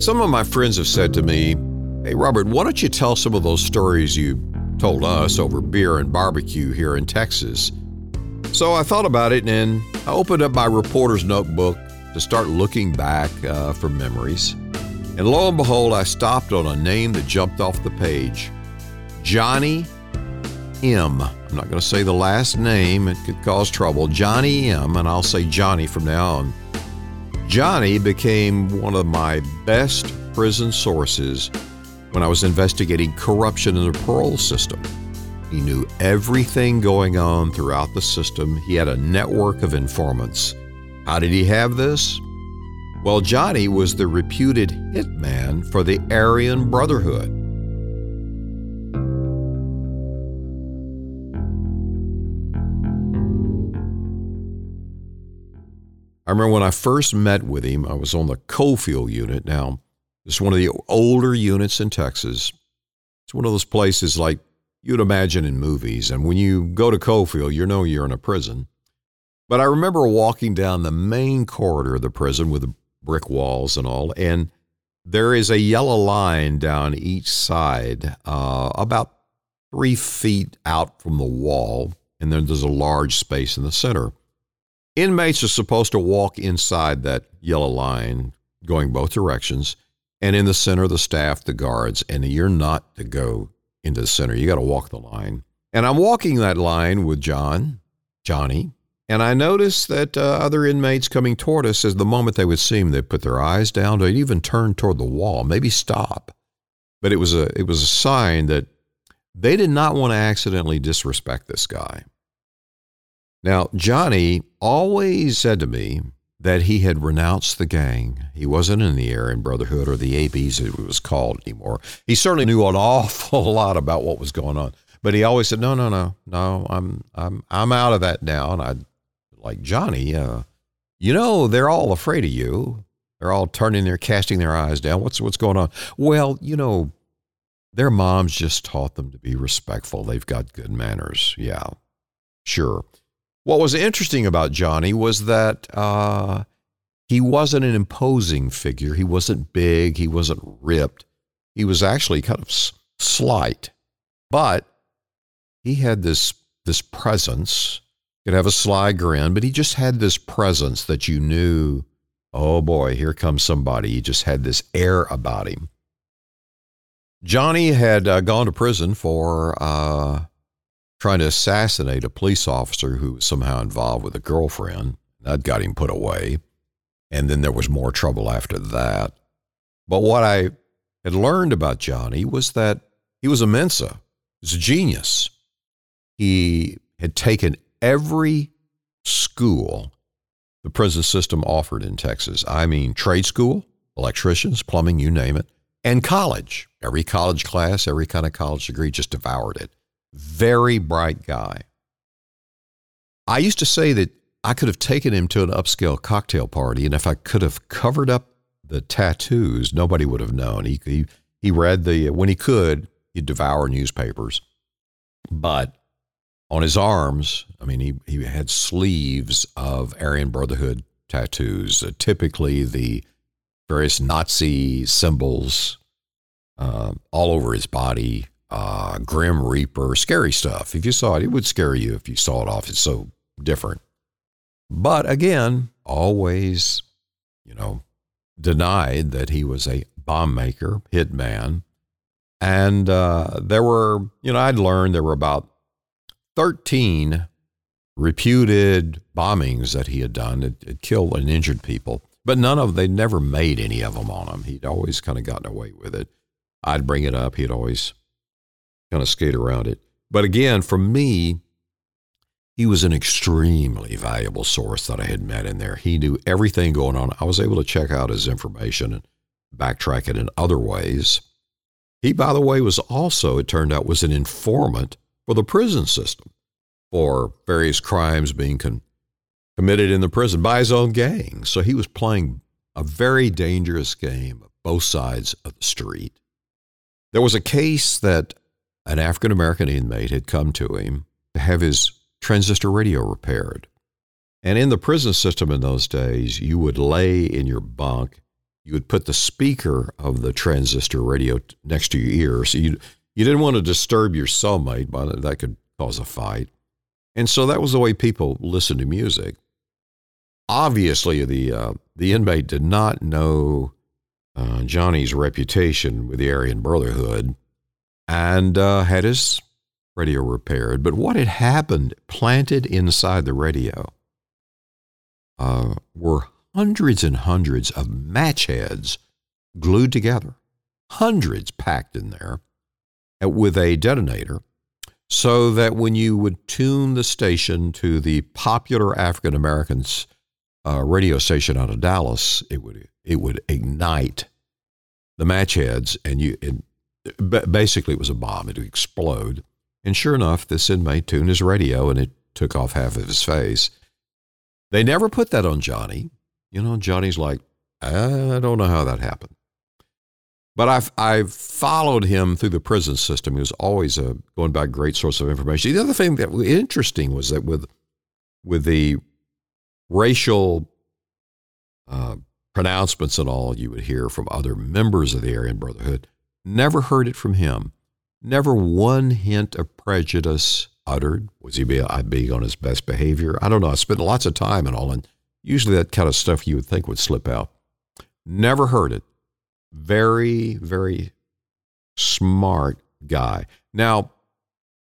Some of my friends have said to me, Hey, Robert, why don't you tell some of those stories you told us over beer and barbecue here in Texas? So I thought about it and I opened up my reporter's notebook to start looking back uh, for memories. And lo and behold, I stopped on a name that jumped off the page Johnny M. I'm not going to say the last name, it could cause trouble. Johnny M. And I'll say Johnny from now on. Johnny became one of my best prison sources when I was investigating corruption in the parole system. He knew everything going on throughout the system. He had a network of informants. How did he have this? Well, Johnny was the reputed hitman for the Aryan Brotherhood. I remember when I first met with him, I was on the Coffield unit. Now, it's one of the older units in Texas. It's one of those places like you'd imagine in movies. And when you go to Coffield, you know you're in a prison. But I remember walking down the main corridor of the prison with the brick walls and all, and there is a yellow line down each side, uh, about three feet out from the wall, and then there's a large space in the center. Inmates are supposed to walk inside that yellow line, going both directions, and in the center, the staff, the guards, and you're not to go into the center. You got to walk the line. And I'm walking that line with John, Johnny, and I noticed that uh, other inmates coming toward us, as the moment they would see him, they'd put their eyes down, they'd even turn toward the wall, maybe stop. But it was a it was a sign that they did not want to accidentally disrespect this guy. Now, Johnny always said to me that he had renounced the gang. He wasn't in the Aryan Brotherhood or the ABs, as it was called anymore. He certainly knew an awful lot about what was going on, but he always said, "No, no, no, no. I'm, I'm, I'm out of that now." And I, like Johnny, uh, you know, they're all afraid of you. They're all turning their, casting their eyes down. What's, what's going on? Well, you know, their moms just taught them to be respectful. They've got good manners. Yeah, sure. What was interesting about Johnny was that uh, he wasn't an imposing figure. He wasn't big. He wasn't ripped. He was actually kind of slight, but he had this this presence. He could have a sly grin, but he just had this presence that you knew. Oh boy, here comes somebody. He just had this air about him. Johnny had uh, gone to prison for uh, trying to assassinate a police officer who was somehow involved with a girlfriend. That got him put away. And then there was more trouble after that. But what I had learned about Johnny was that he was a Mensa, he was a genius. He had taken every school the prison system offered in Texas. I mean, trade school, electricians, plumbing, you name it, and college. Every college class, every kind of college degree, just devoured it. Very bright guy. I used to say that I could have taken him to an upscale cocktail party, and if I could have covered up the tattoos, nobody would have known. He, he, he read the, when he could, he'd devour newspapers. But on his arms, I mean, he, he had sleeves of Aryan Brotherhood tattoos, uh, typically the various Nazi symbols uh, all over his body uh, Grim Reaper, scary stuff. If you saw it, it would scare you if you saw it off. It's so different. But again, always, you know, denied that he was a bomb maker, hitman. And uh, there were, you know, I'd learned there were about 13 reputed bombings that he had done. It, it killed and injured people, but none of them they never made any of them on him. He'd always kind of gotten away with it. I'd bring it up. He'd always kind of skate around it. But again, for me, he was an extremely valuable source that I had met in there. He knew everything going on. I was able to check out his information and backtrack it in other ways. He, by the way, was also, it turned out, was an informant for the prison system for various crimes being con- committed in the prison by his own gang. So he was playing a very dangerous game of both sides of the street. There was a case that an African American inmate had come to him to have his transistor radio repaired. And in the prison system in those days, you would lay in your bunk you would put the speaker of the transistor radio next to your ear. So you you didn't want to disturb your cellmate, but that could cause a fight. And so that was the way people listened to music. Obviously, the uh, the inmate did not know uh, Johnny's reputation with the Aryan Brotherhood, and uh, had his radio repaired. But what had happened, planted inside the radio, uh, were hundreds and hundreds of match heads glued together, hundreds packed in there with a detonator, so that when you would tune the station to the popular African Americans uh, radio station out of Dallas, it would it would ignite the match heads, and you it, basically it was a bomb. It would explode, and sure enough, this inmate tuned his radio, and it took off half of his face. They never put that on Johnny. You know, Johnny's like, I don't know how that happened. But I've, I've followed him through the prison system. He was always a going back great source of information. The other thing that was interesting was that with with the racial uh, pronouncements and all you would hear from other members of the Aryan Brotherhood, never heard it from him. Never one hint of prejudice uttered. Was he uh, being on his best behavior? I don't know. I spent lots of time and all, and usually that kind of stuff you would think would slip out. Never heard it. Very, very smart guy. Now,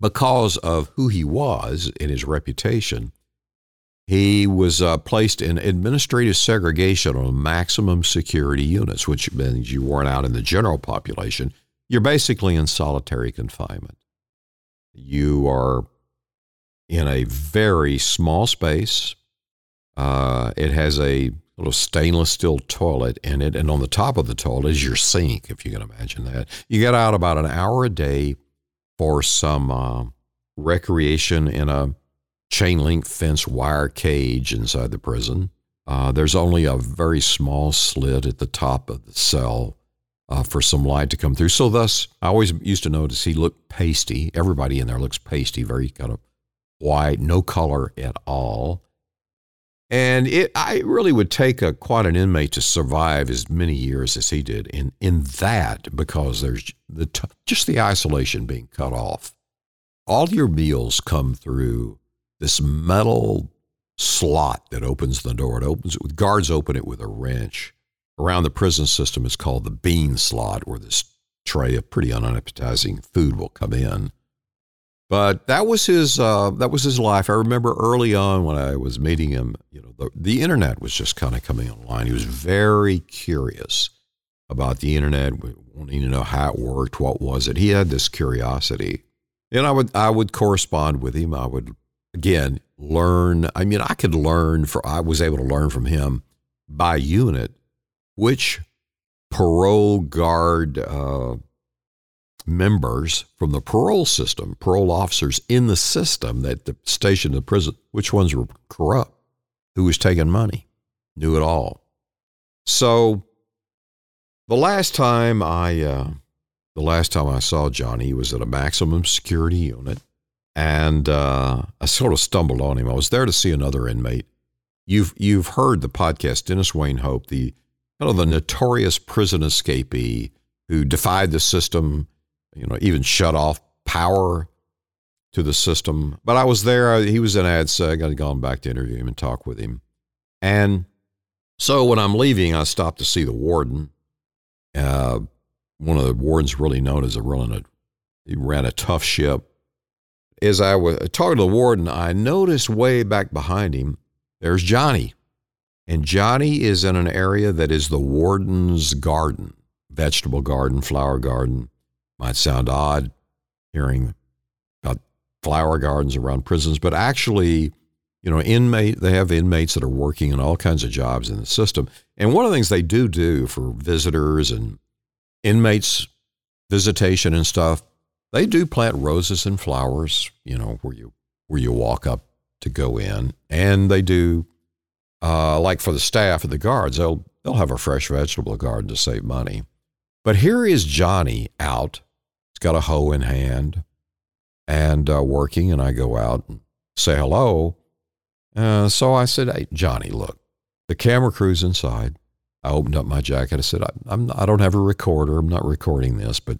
because of who he was and his reputation, he was uh, placed in administrative segregation on maximum security units, which means you weren't out in the general population. You're basically in solitary confinement. You are in a very small space. Uh, it has a little stainless steel toilet in it, and on the top of the toilet is your sink, if you can imagine that. You get out about an hour a day for some uh, recreation in a chain link fence wire cage inside the prison. Uh, there's only a very small slit at the top of the cell uh, for some light to come through. So, thus, I always used to notice he looked pasty. Everybody in there looks pasty, very kind of white, no color at all. And it, I really would take a quite an inmate to survive as many years as he did in in that because there's the t- just the isolation being cut off. All your meals come through this metal slot that opens the door. It opens it with guards open it with a wrench. Around the prison system, it's called the bean slot, where this tray of pretty unappetizing food will come in. But that was his uh, that was his life. I remember early on when I was meeting him, you know, the, the internet was just kind of coming online. He was very curious about the internet, wanting to know how it worked, what was it. He had this curiosity, and I would I would correspond with him. I would again learn. I mean, I could learn for I was able to learn from him by unit which parole guard uh, members from the parole system, parole officers in the system that the station the prison, which ones were corrupt, who was taking money, knew it all. So the last time I, uh, the last time I saw Johnny, he was at a maximum security unit, and uh, I sort of stumbled on him. I was there to see another inmate. You've you've heard the podcast, Dennis Wayne Hope, the kind of the notorious prison escapee who defied the system, you know, even shut off power to the system. But I was there. He was in ADSEG. I'd gone back to interview him and talk with him. And so when I'm leaving, I stopped to see the warden. Uh, one of the wardens really known as a running a, he ran a tough ship. As I was talking to the warden, I noticed way back behind him, there's Johnny. And Johnny is in an area that is the warden's garden, vegetable garden, flower garden. Might sound odd hearing about flower gardens around prisons, but actually, you know, inmate they have inmates that are working in all kinds of jobs in the system. And one of the things they do do for visitors and inmates visitation and stuff, they do plant roses and flowers, you know, where you where you walk up to go in, and they do uh, like for the staff and the guards, they'll they'll have a fresh vegetable garden to save money. But here is Johnny out. He's got a hoe in hand and uh, working, and I go out and say hello. Uh, so I said, "Hey, Johnny, look, the camera crew's inside. I opened up my jacket. I said, I, I'm, I don't have a recorder. I'm not recording this, but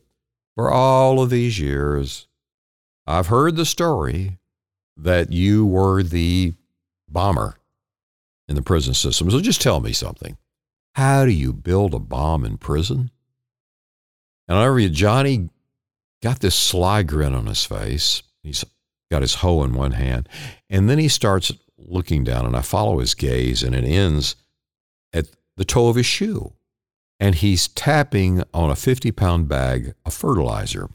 for all of these years, I've heard the story that you were the bomber in the prison system. So just tell me something. How do you build a bomb in prison? And I remember Johnny got this sly grin on his face. He's got his hoe in one hand. And then he starts looking down, and I follow his gaze, and it ends at the toe of his shoe. And he's tapping on a 50 pound bag of fertilizer.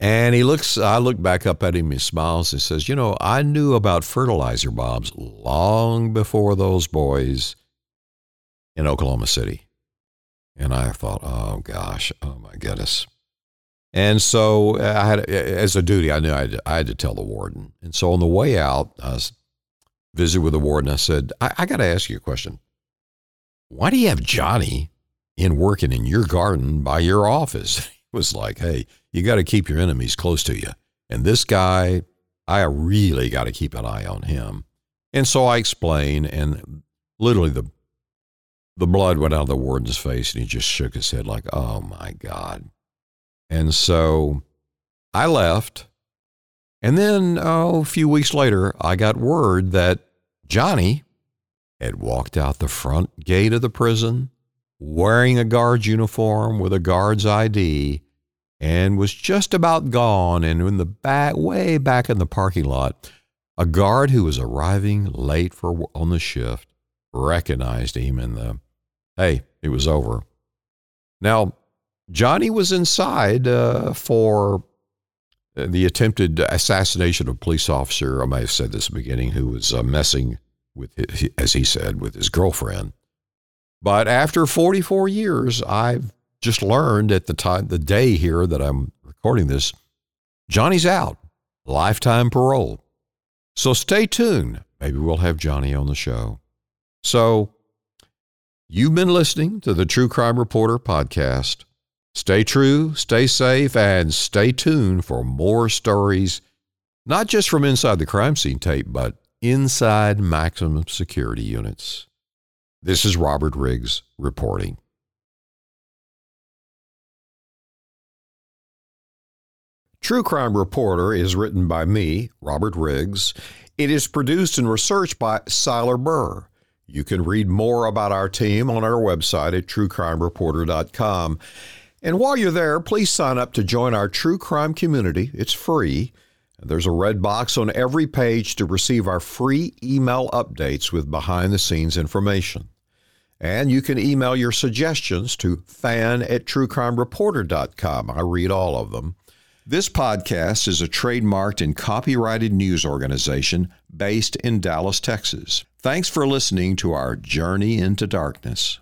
And he looks, I look back up at him, he smiles, and says, You know, I knew about fertilizer bombs long before those boys in Oklahoma City. And I thought, Oh gosh, oh my goodness. And so uh, I had, as a duty, I knew I had, to, I had to tell the warden. And so on the way out, I was visiting with the warden. I said, I, I got to ask you a question. Why do you have Johnny in working in your garden by your office? He was like, hey, you got to keep your enemies close to you. And this guy, I really got to keep an eye on him. And so I explained, and literally the the blood went out of the warden's face, and he just shook his head like, "Oh my God." And so I left. And then oh, a few weeks later, I got word that Johnny had walked out the front gate of the prison wearing a guard's uniform with a guard's ID and was just about gone. And in the back, way back in the parking lot, a guard who was arriving late for on the shift recognized him and the hey, it was over. Now, Johnny was inside uh, for the attempted assassination of a police officer. I may have said this at the beginning, who was uh, messing with, his, as he said, with his girlfriend. But after 44 years, I've just learned at the time, the day here that I'm recording this, Johnny's out, lifetime parole. So stay tuned. Maybe we'll have Johnny on the show. So you've been listening to the True Crime Reporter podcast. Stay true, stay safe, and stay tuned for more stories, not just from inside the crime scene tape, but inside maximum security units. This is Robert Riggs reporting. True Crime Reporter is written by me, Robert Riggs. It is produced and researched by Siler Burr. You can read more about our team on our website at truecrimereporter.com. And while you're there, please sign up to join our true crime community. It's free. There's a red box on every page to receive our free email updates with behind the scenes information. And you can email your suggestions to fan at truecrimereporter.com. I read all of them. This podcast is a trademarked and copyrighted news organization based in Dallas, Texas. Thanks for listening to our Journey into Darkness.